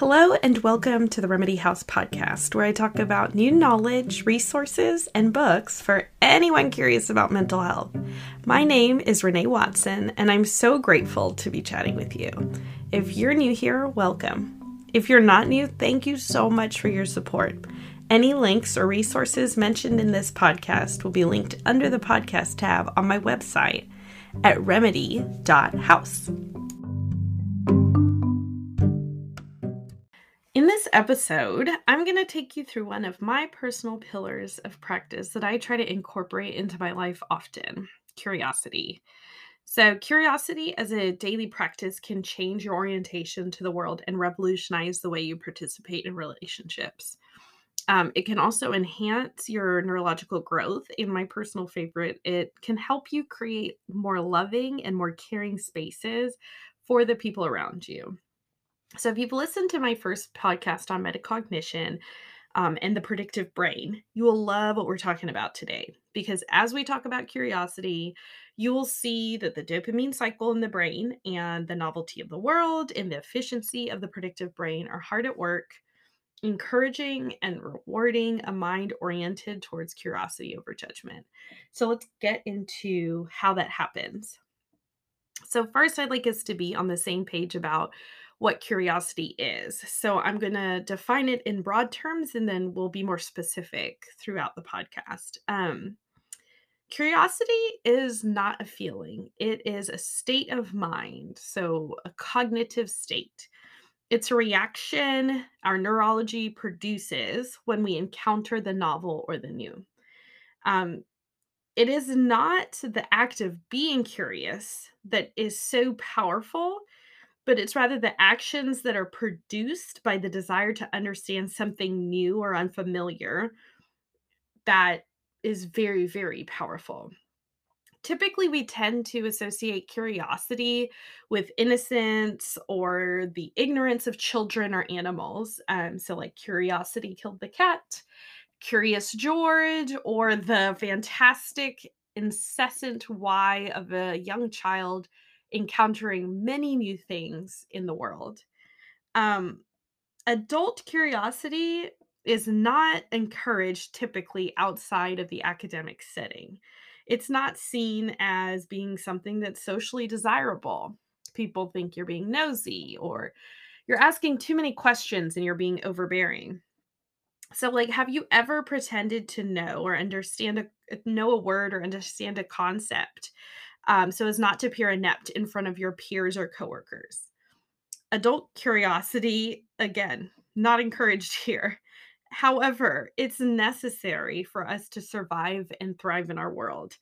Hello, and welcome to the Remedy House podcast, where I talk about new knowledge, resources, and books for anyone curious about mental health. My name is Renee Watson, and I'm so grateful to be chatting with you. If you're new here, welcome. If you're not new, thank you so much for your support. Any links or resources mentioned in this podcast will be linked under the podcast tab on my website at remedy.house. episode, I'm going to take you through one of my personal pillars of practice that I try to incorporate into my life often curiosity. So, curiosity as a daily practice can change your orientation to the world and revolutionize the way you participate in relationships. Um, it can also enhance your neurological growth. In my personal favorite, it can help you create more loving and more caring spaces for the people around you. So, if you've listened to my first podcast on metacognition um, and the predictive brain, you will love what we're talking about today. Because as we talk about curiosity, you will see that the dopamine cycle in the brain and the novelty of the world and the efficiency of the predictive brain are hard at work, encouraging and rewarding a mind oriented towards curiosity over judgment. So, let's get into how that happens. So, first, I'd like us to be on the same page about what curiosity is. So I'm going to define it in broad terms and then we'll be more specific throughout the podcast. Um, curiosity is not a feeling, it is a state of mind. So a cognitive state. It's a reaction our neurology produces when we encounter the novel or the new. Um, it is not the act of being curious that is so powerful but it's rather the actions that are produced by the desire to understand something new or unfamiliar that is very, very powerful. Typically, we tend to associate curiosity with innocence or the ignorance of children or animals. Um, so, like, curiosity killed the cat, Curious George, or the fantastic, incessant why of a young child encountering many new things in the world. Um, adult curiosity is not encouraged typically outside of the academic setting. It's not seen as being something that's socially desirable. People think you're being nosy or you're asking too many questions and you're being overbearing. So like have you ever pretended to know or understand a know a word or understand a concept um, so as not to appear inept in front of your peers or coworkers. Adult curiosity, again, not encouraged here. However, it's necessary for us to survive and thrive in our world.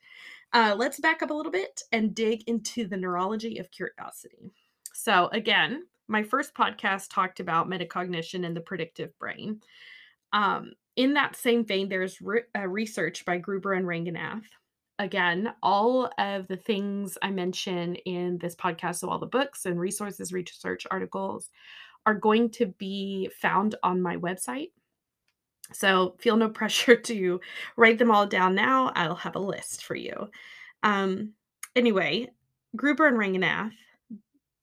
Uh, let's back up a little bit and dig into the neurology of curiosity. So, again, my first podcast talked about metacognition and the predictive brain. Um, in that same vein, there's re- uh, research by Gruber and Ranganathan again, all of the things I mention in this podcast, so all the books and resources, research articles, are going to be found on my website. So feel no pressure to write them all down now. I'll have a list for you. Um, anyway, Gruber and Ranganathan,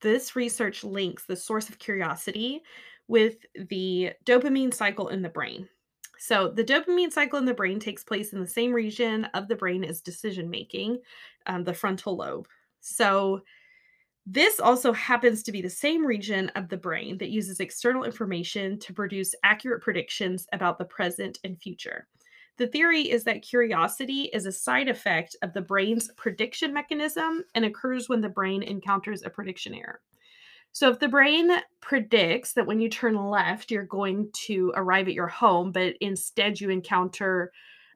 this research links the source of curiosity with the dopamine cycle in the brain. So, the dopamine cycle in the brain takes place in the same region of the brain as decision making, um, the frontal lobe. So, this also happens to be the same region of the brain that uses external information to produce accurate predictions about the present and future. The theory is that curiosity is a side effect of the brain's prediction mechanism and occurs when the brain encounters a prediction error. So if the brain predicts that when you turn left, you're going to arrive at your home, but instead you encounter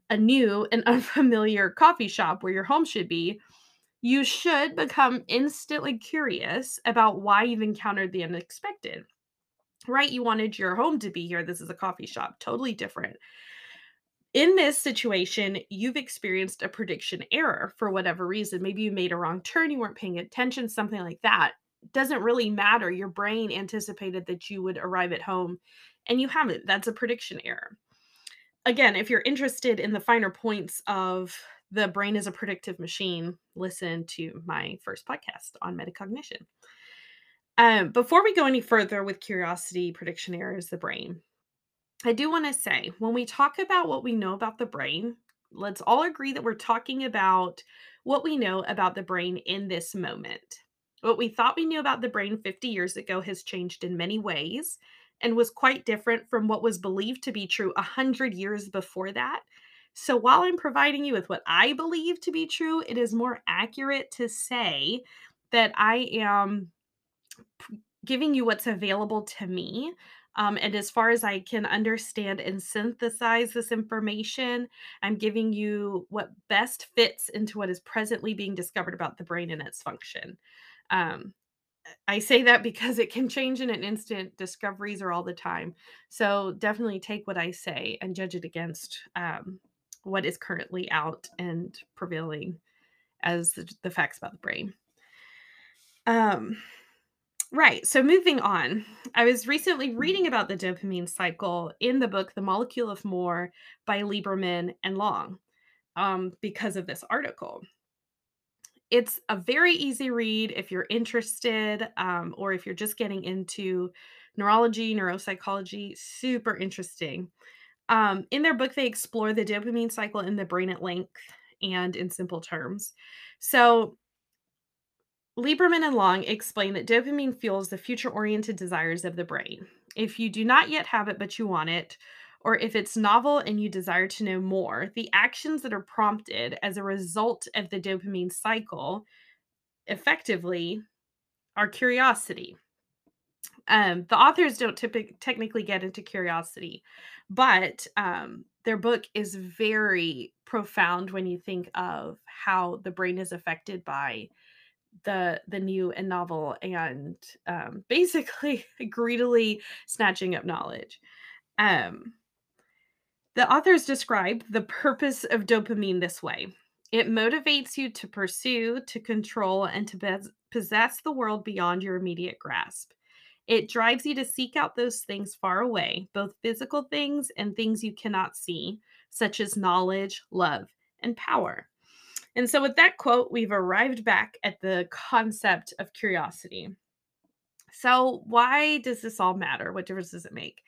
a new and unfamiliar coffee shop where your home should be, you should become instantly curious about why you've encountered the unexpected. Right? You wanted your home to be here. This is a coffee shop, totally different. In this situation, you've experienced a prediction error for whatever reason. Maybe you made a wrong turn, you weren't paying attention, something like that doesn't really matter. Your brain anticipated that you would arrive at home and you haven't. That's a prediction error. Again, if you're interested in the finer points of the brain is a predictive machine, listen to my first podcast on metacognition. Um, before we go any further with curiosity, prediction errors, the brain, I do want to say when we talk about what we know about the brain, let's all agree that we're talking about what we know about the brain in this moment. What we thought we knew about the brain 50 years ago has changed in many ways and was quite different from what was believed to be true 100 years before that. So while I'm providing you with what I believe to be true, it is more accurate to say that I am giving you what's available to me. Um, and as far as I can understand and synthesize this information, I'm giving you what best fits into what is presently being discovered about the brain and its function. Um, I say that because it can change in an instant. Discoveries are all the time. So definitely take what I say and judge it against um, what is currently out and prevailing as the, the facts about the brain. Um, Right. So moving on, I was recently reading about the dopamine cycle in the book The Molecule of More by Lieberman and Long um, because of this article. It's a very easy read if you're interested um, or if you're just getting into neurology, neuropsychology, super interesting. Um, in their book, they explore the dopamine cycle in the brain at length and in simple terms. So, Lieberman and Long explain that dopamine fuels the future oriented desires of the brain. If you do not yet have it but you want it, or if it's novel and you desire to know more, the actions that are prompted as a result of the dopamine cycle effectively are curiosity. Um, the authors don't typically technically get into curiosity, but um, their book is very profound when you think of how the brain is affected by the the new and novel and um, basically greedily snatching up knowledge. Um, the authors describe the purpose of dopamine this way. It motivates you to pursue, to control, and to bes- possess the world beyond your immediate grasp. It drives you to seek out those things far away, both physical things and things you cannot see, such as knowledge, love, and power. And so, with that quote, we've arrived back at the concept of curiosity. So, why does this all matter? What difference does it make?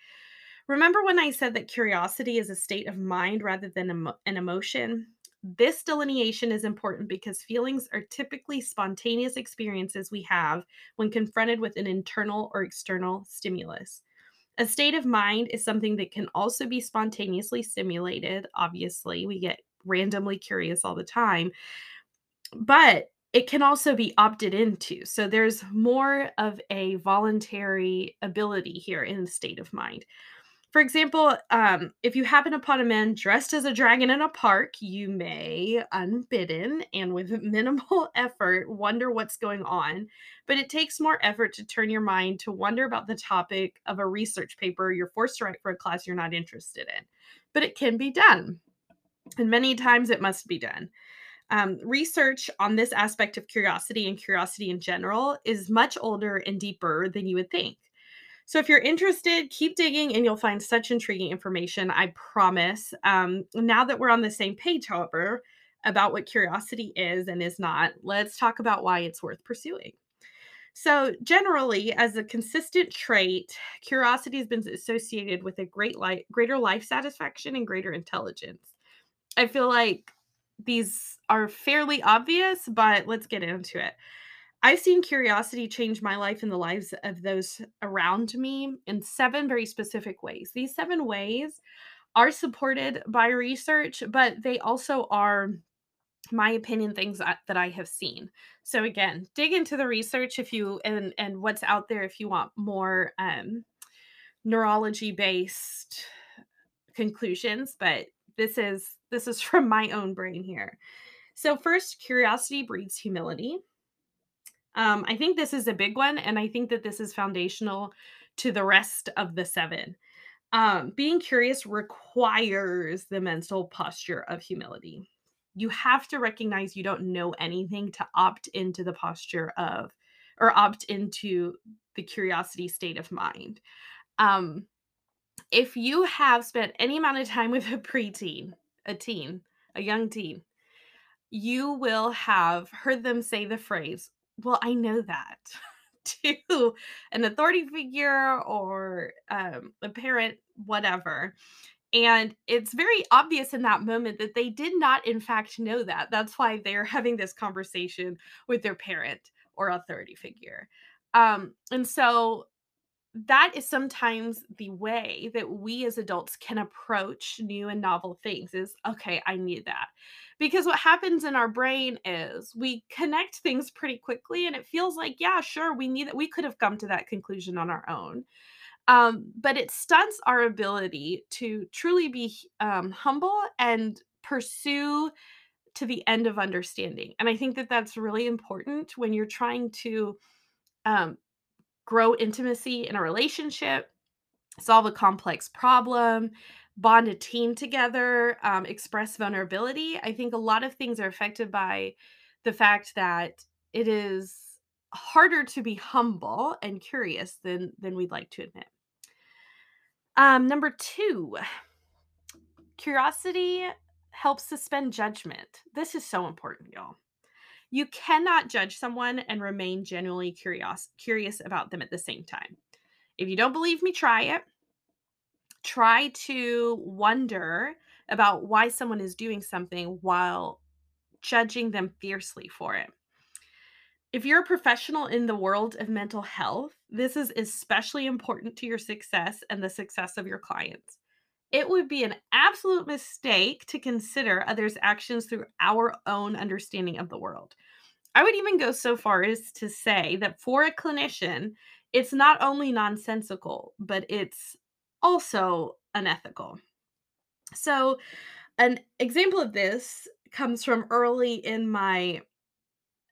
Remember when I said that curiosity is a state of mind rather than an emotion? This delineation is important because feelings are typically spontaneous experiences we have when confronted with an internal or external stimulus. A state of mind is something that can also be spontaneously stimulated. Obviously, we get randomly curious all the time. But it can also be opted into. So there's more of a voluntary ability here in the state of mind. For example, um, if you happen upon a man dressed as a dragon in a park, you may, unbidden and with minimal effort, wonder what's going on. But it takes more effort to turn your mind to wonder about the topic of a research paper you're forced to write for a class you're not interested in. But it can be done and many times it must be done. Um, research on this aspect of curiosity and curiosity in general is much older and deeper than you would think. So, if you're interested, keep digging and you'll find such intriguing information, I promise. Um, now that we're on the same page, however, about what curiosity is and is not, let's talk about why it's worth pursuing. So, generally, as a consistent trait, curiosity has been associated with a great life, greater life satisfaction and greater intelligence. I feel like these are fairly obvious, but let's get into it. I've seen curiosity change my life and the lives of those around me in seven very specific ways. These seven ways are supported by research, but they also are my opinion things that, that I have seen. So again, dig into the research if you and and what's out there if you want more um neurology based conclusions, but this is this is from my own brain here. So first, curiosity breeds humility. Um, I think this is a big one, and I think that this is foundational to the rest of the seven. Um, being curious requires the mental posture of humility. You have to recognize you don't know anything to opt into the posture of, or opt into the curiosity state of mind. Um, if you have spent any amount of time with a preteen, a teen, a young teen, you will have heard them say the phrase, Well, I know that. to an authority figure or um, a parent, whatever. And it's very obvious in that moment that they did not, in fact, know that. That's why they're having this conversation with their parent or authority figure. Um, and so that is sometimes the way that we as adults can approach new and novel things is okay i need that. Because what happens in our brain is we connect things pretty quickly and it feels like yeah sure we need it. We could have come to that conclusion on our own. Um, but it stunts our ability to truly be um, humble and pursue to the end of understanding. And i think that that's really important when you're trying to um, grow intimacy in a relationship, solve a complex problem, bond a team together, um, express vulnerability. I think a lot of things are affected by the fact that it is harder to be humble and curious than than we'd like to admit. Um, number two, curiosity helps suspend judgment. This is so important, y'all. You cannot judge someone and remain genuinely curious curious about them at the same time. If you don't believe me, try it. Try to wonder about why someone is doing something while judging them fiercely for it. If you're a professional in the world of mental health, this is especially important to your success and the success of your clients. It would be an absolute mistake to consider others' actions through our own understanding of the world. I would even go so far as to say that for a clinician, it's not only nonsensical, but it's also unethical. So, an example of this comes from early in my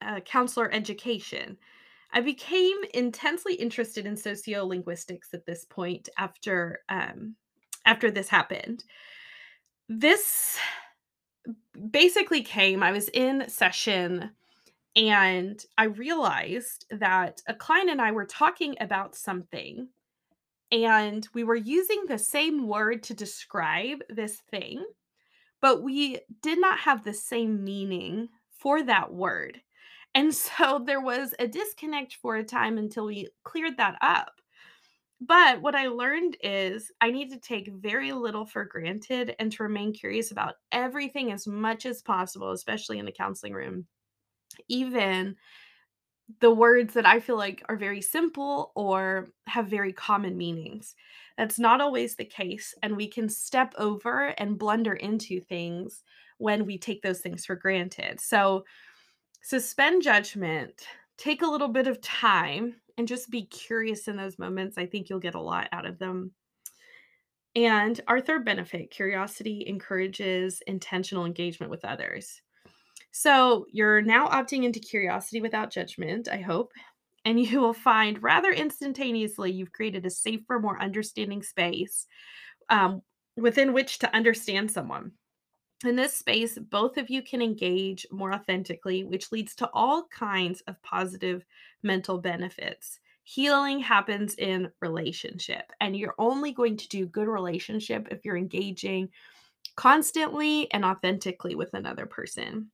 uh, counselor education. I became intensely interested in sociolinguistics at this point after um, after this happened. This basically came, I was in session and I realized that a client and I were talking about something and we were using the same word to describe this thing, but we did not have the same meaning for that word. And so there was a disconnect for a time until we cleared that up. But what I learned is I need to take very little for granted and to remain curious about everything as much as possible, especially in the counseling room. Even the words that I feel like are very simple or have very common meanings. That's not always the case. And we can step over and blunder into things when we take those things for granted. So, suspend judgment, take a little bit of time and just be curious in those moments. I think you'll get a lot out of them. And our third benefit curiosity encourages intentional engagement with others. So you're now opting into curiosity without judgment, I hope. And you will find rather instantaneously you've created a safer, more understanding space um, within which to understand someone. In this space, both of you can engage more authentically, which leads to all kinds of positive mental benefits. Healing happens in relationship, and you're only going to do good relationship if you're engaging constantly and authentically with another person.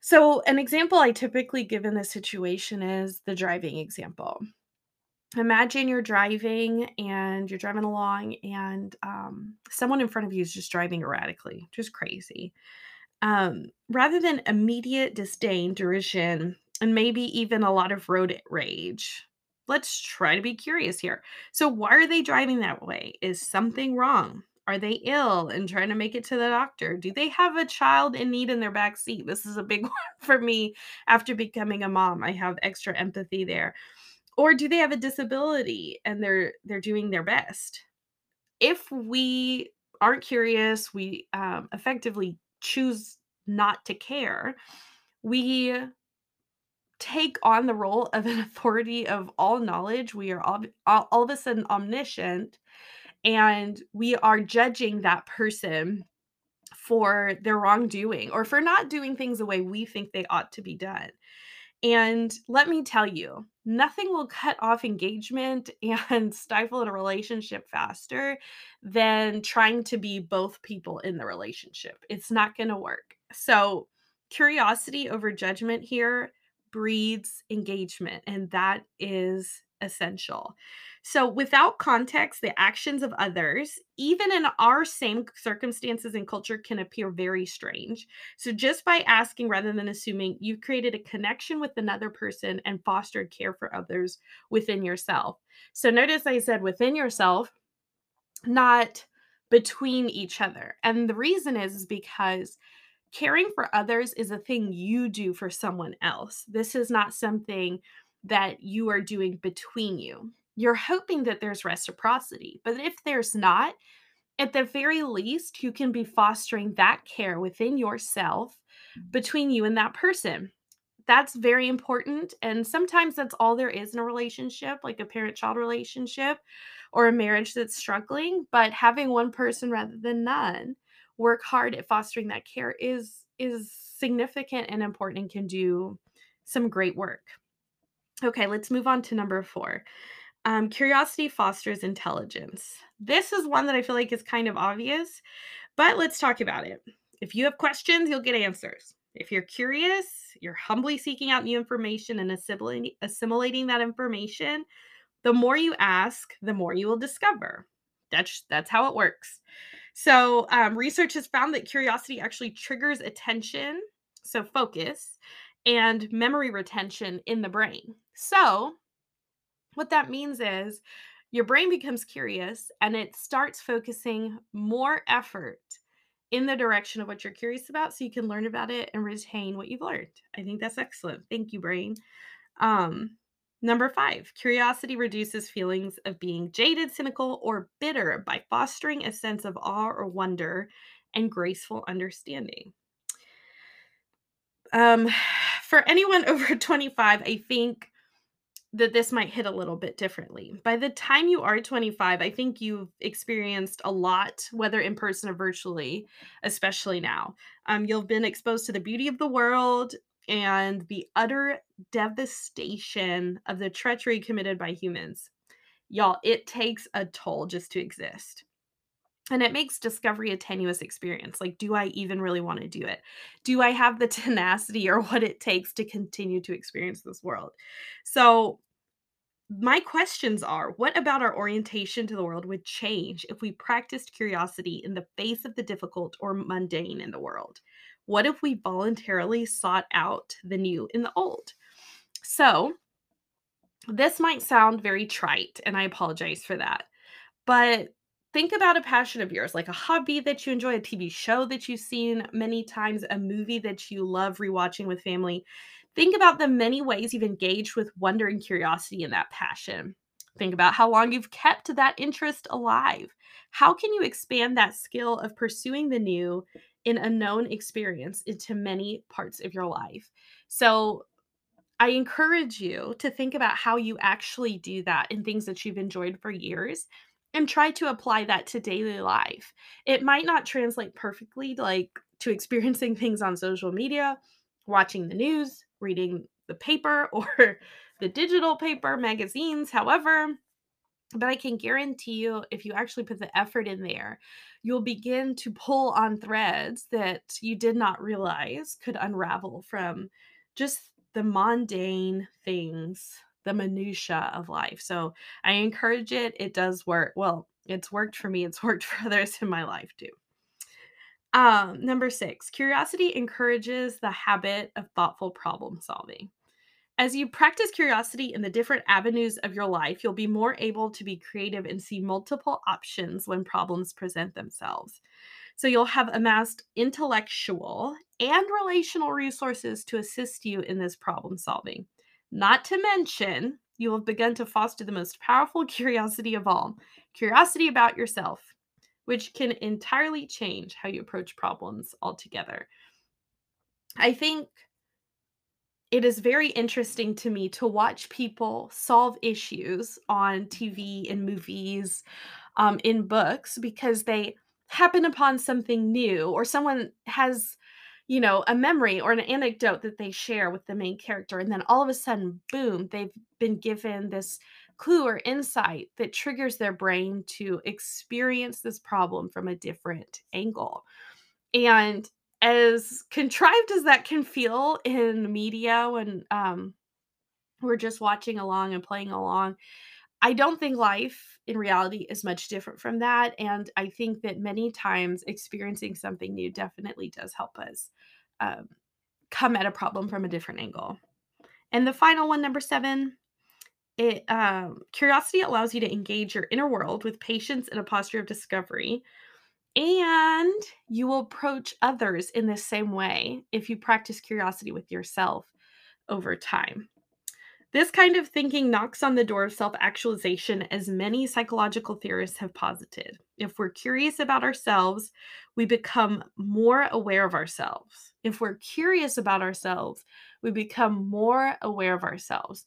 So, an example I typically give in this situation is the driving example imagine you're driving and you're driving along and um, someone in front of you is just driving erratically just crazy um, rather than immediate disdain derision and maybe even a lot of road rage let's try to be curious here. So why are they driving that way? Is something wrong? Are they ill and trying to make it to the doctor? Do they have a child in need in their back seat? This is a big one for me after becoming a mom. I have extra empathy there or do they have a disability and they're they're doing their best? If we aren't curious we um, effectively choose not to care we take on the role of an authority of all knowledge. We are all, all, all of a sudden omniscient and we are judging that person for their wrongdoing or for not doing things the way we think they ought to be done and let me tell you, nothing will cut off engagement and stifle a relationship faster than trying to be both people in the relationship. It's not going to work. So, curiosity over judgment here breeds engagement, and that is essential. So, without context, the actions of others, even in our same circumstances and culture, can appear very strange. So, just by asking rather than assuming, you've created a connection with another person and fostered care for others within yourself. So, notice I said within yourself, not between each other. And the reason is, is because caring for others is a thing you do for someone else. This is not something that you are doing between you. You're hoping that there's reciprocity, but if there's not, at the very least, you can be fostering that care within yourself mm. between you and that person. That's very important. And sometimes that's all there is in a relationship, like a parent child relationship or a marriage that's struggling. But having one person rather than none work hard at fostering that care is is significant and important and can do some great work. Okay, let's move on to number four. Um, curiosity fosters intelligence. This is one that I feel like is kind of obvious, but let's talk about it. If you have questions, you'll get answers. If you're curious, you're humbly seeking out new information and assimilating, that information. The more you ask, the more you will discover. That's that's how it works. So, um, research has found that curiosity actually triggers attention, so focus, and memory retention in the brain. So, what that means is your brain becomes curious and it starts focusing more effort in the direction of what you're curious about so you can learn about it and retain what you've learned. I think that's excellent. Thank you, brain. Um, number five, curiosity reduces feelings of being jaded, cynical, or bitter by fostering a sense of awe or wonder and graceful understanding. Um, for anyone over 25, I think that this might hit a little bit differently. By the time you are 25, I think you've experienced a lot, whether in person or virtually, especially now. Um, you've been exposed to the beauty of the world and the utter devastation of the treachery committed by humans. Y'all, it takes a toll just to exist. And it makes discovery a tenuous experience. Like, do I even really want to do it? Do I have the tenacity or what it takes to continue to experience this world? So, my questions are what about our orientation to the world would change if we practiced curiosity in the face of the difficult or mundane in the world? What if we voluntarily sought out the new in the old? So, this might sound very trite, and I apologize for that. But think about a passion of yours, like a hobby that you enjoy, a TV show that you've seen many times, a movie that you love rewatching with family. Think about the many ways you've engaged with wonder and curiosity in that passion. Think about how long you've kept that interest alive. How can you expand that skill of pursuing the new in a known experience into many parts of your life? So, I encourage you to think about how you actually do that in things that you've enjoyed for years and try to apply that to daily life. It might not translate perfectly like to experiencing things on social media, watching the news, reading the paper or the digital paper, magazines, however, but I can guarantee you if you actually put the effort in there, you'll begin to pull on threads that you did not realize could unravel from just the mundane things the minutia of life. So I encourage it. It does work. Well, it's worked for me. It's worked for others in my life too. Um, number six, curiosity encourages the habit of thoughtful problem solving. As you practice curiosity in the different avenues of your life, you'll be more able to be creative and see multiple options when problems present themselves. So you'll have amassed intellectual and relational resources to assist you in this problem solving. Not to mention, you have begun to foster the most powerful curiosity of all curiosity about yourself, which can entirely change how you approach problems altogether. I think it is very interesting to me to watch people solve issues on TV and movies, um, in books, because they happen upon something new or someone has you know, a memory or an anecdote that they share with the main character. And then all of a sudden, boom, they've been given this clue or insight that triggers their brain to experience this problem from a different angle. And as contrived as that can feel in media when um, we're just watching along and playing along, I don't think life in reality is much different from that. And I think that many times experiencing something new definitely does help us um, come at a problem from a different angle. And the final one, number seven, it um, curiosity allows you to engage your inner world with patience and a posture of discovery. And you will approach others in the same way if you practice curiosity with yourself over time. This kind of thinking knocks on the door of self actualization, as many psychological theorists have posited. If we're curious about ourselves, we become more aware of ourselves. If we're curious about ourselves, we become more aware of ourselves.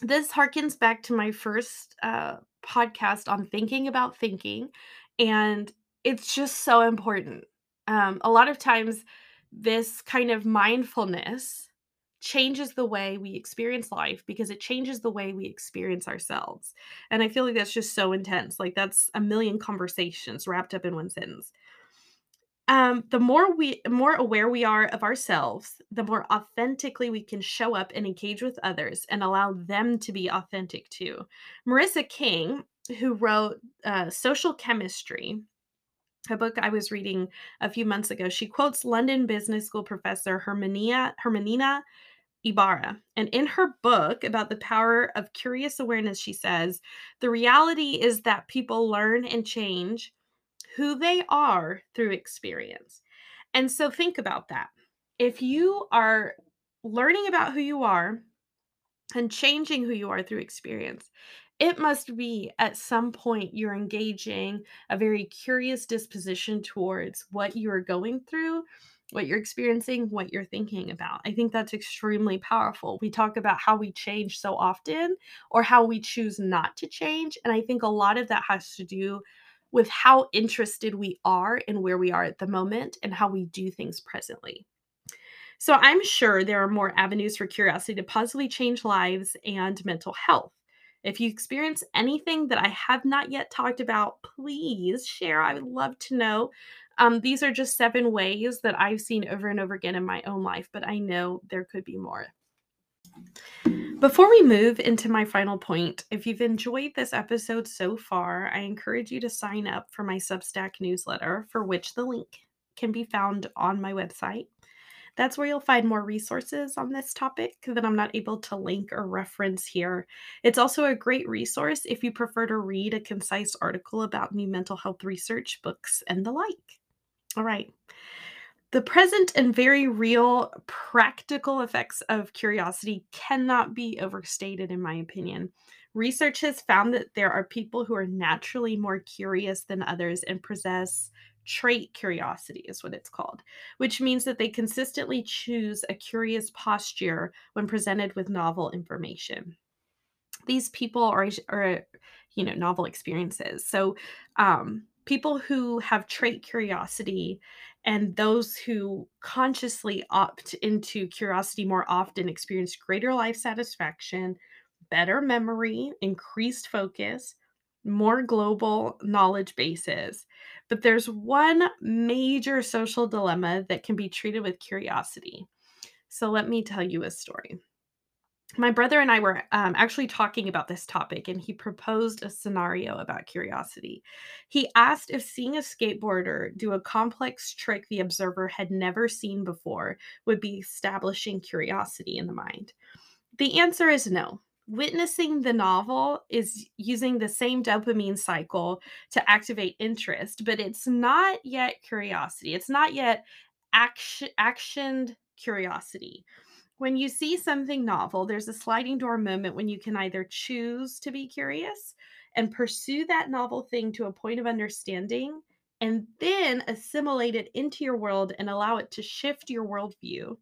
This harkens back to my first uh, podcast on thinking about thinking, and it's just so important. Um, a lot of times, this kind of mindfulness changes the way we experience life because it changes the way we experience ourselves. And I feel like that's just so intense. Like that's a million conversations wrapped up in one sentence. Um, the more we more aware we are of ourselves, the more authentically we can show up and engage with others and allow them to be authentic too. Marissa King, who wrote uh, Social Chemistry, a book I was reading a few months ago, she quotes London Business School professor Hermania, Hermanina Ibarra. And in her book about the power of curious awareness, she says, the reality is that people learn and change who they are through experience. And so think about that. If you are learning about who you are and changing who you are through experience, it must be at some point you're engaging a very curious disposition towards what you are going through what you're experiencing, what you're thinking about. I think that's extremely powerful. We talk about how we change so often or how we choose not to change. And I think a lot of that has to do with how interested we are in where we are at the moment and how we do things presently. So I'm sure there are more avenues for curiosity to positively change lives and mental health. If you experience anything that I have not yet talked about, please share. I would love to know. Um, these are just seven ways that I've seen over and over again in my own life, but I know there could be more. Before we move into my final point, if you've enjoyed this episode so far, I encourage you to sign up for my Substack newsletter, for which the link can be found on my website. That's where you'll find more resources on this topic that I'm not able to link or reference here. It's also a great resource if you prefer to read a concise article about new mental health research, books, and the like. All right. The present and very real practical effects of curiosity cannot be overstated, in my opinion. Research has found that there are people who are naturally more curious than others and possess trait curiosity, is what it's called, which means that they consistently choose a curious posture when presented with novel information. These people are, are you know, novel experiences. So, um, people who have trait curiosity and those who consciously opt into curiosity more often experience greater life satisfaction, better memory, increased focus, more global knowledge bases. But there's one major social dilemma that can be treated with curiosity. So let me tell you a story my brother and I were um, actually talking about this topic, and he proposed a scenario about curiosity. He asked if seeing a skateboarder do a complex trick the observer had never seen before would be establishing curiosity in the mind. The answer is no. Witnessing the novel is using the same dopamine cycle to activate interest, but it's not yet curiosity. It's not yet action actioned curiosity when you see something novel, there's a sliding door moment when you can either choose to be curious and pursue that novel thing to a point of understanding and then assimilate it into your world and allow it to shift your worldview.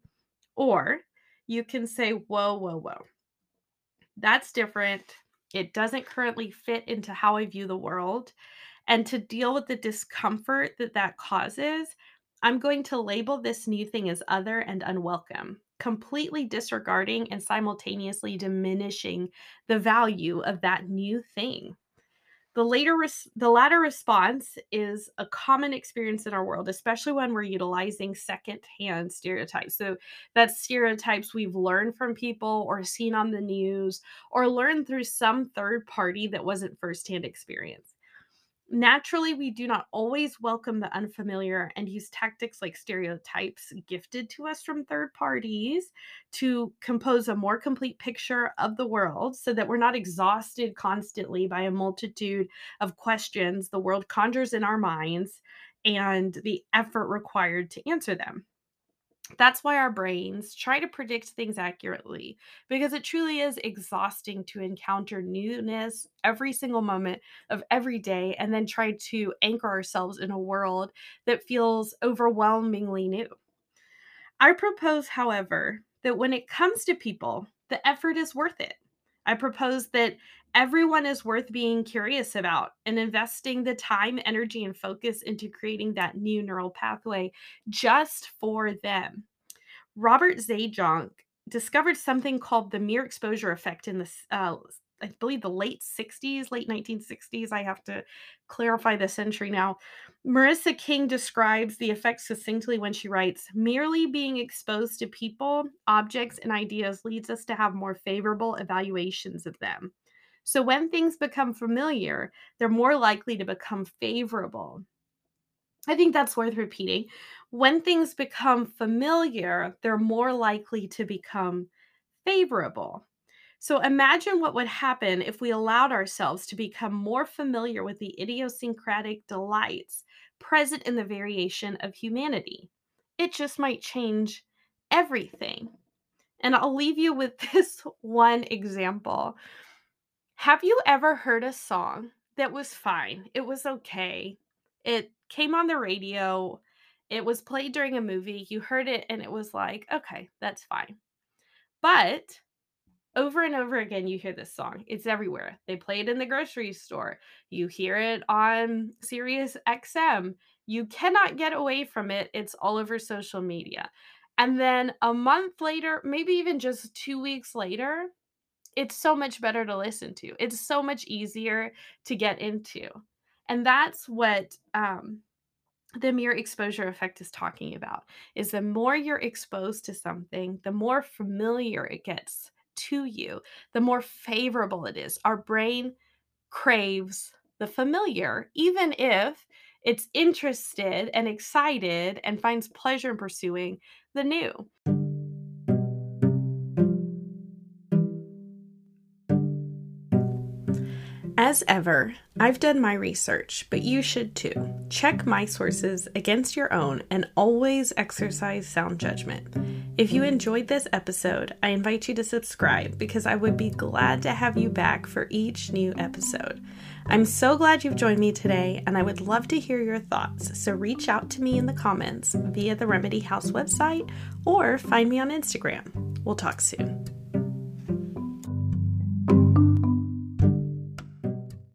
Or you can say, whoa, whoa, whoa. That's different. It doesn't currently fit into how I view the world. And to deal with the discomfort that that causes, I'm going to label this new thing as other and unwelcome completely disregarding and simultaneously diminishing the value of that new thing. The later res- the latter response is a common experience in our world, especially when we're utilizing secondhand stereotypes. So that's stereotypes we've learned from people or seen on the news or learned through some third party that wasn't firsthand experience. Naturally, we do not always welcome the unfamiliar and use tactics like stereotypes gifted to us from third parties to compose a more complete picture of the world so that we're not exhausted constantly by a multitude of questions the world conjures in our minds and the effort required to answer them. That's why our brains try to predict things accurately because it truly is exhausting to encounter newness every single moment of every day and then try to anchor ourselves in a world that feels overwhelmingly new. I propose, however, that when it comes to people, the effort is worth it. I propose that everyone is worth being curious about and investing the time, energy, and focus into creating that new neural pathway just for them. Robert Zajonc discovered something called the mere exposure effect in the uh, I believe the late 60s, late 1960s. I have to clarify the century now. Marissa King describes the effect succinctly when she writes Merely being exposed to people, objects, and ideas leads us to have more favorable evaluations of them. So when things become familiar, they're more likely to become favorable. I think that's worth repeating. When things become familiar, they're more likely to become favorable. So imagine what would happen if we allowed ourselves to become more familiar with the idiosyncratic delights present in the variation of humanity. It just might change everything. And I'll leave you with this one example. Have you ever heard a song that was fine? It was okay. It came on the radio. It was played during a movie. You heard it and it was like, okay, that's fine. But over and over again you hear this song it's everywhere they play it in the grocery store you hear it on sirius xm you cannot get away from it it's all over social media and then a month later maybe even just two weeks later it's so much better to listen to it's so much easier to get into and that's what um, the mere exposure effect is talking about is the more you're exposed to something the more familiar it gets to you, the more favorable it is. Our brain craves the familiar, even if it's interested and excited and finds pleasure in pursuing the new. As ever, I've done my research, but you should too. Check my sources against your own and always exercise sound judgment. If you enjoyed this episode, I invite you to subscribe because I would be glad to have you back for each new episode. I'm so glad you've joined me today, and I would love to hear your thoughts. So reach out to me in the comments via the Remedy House website or find me on Instagram. We'll talk soon.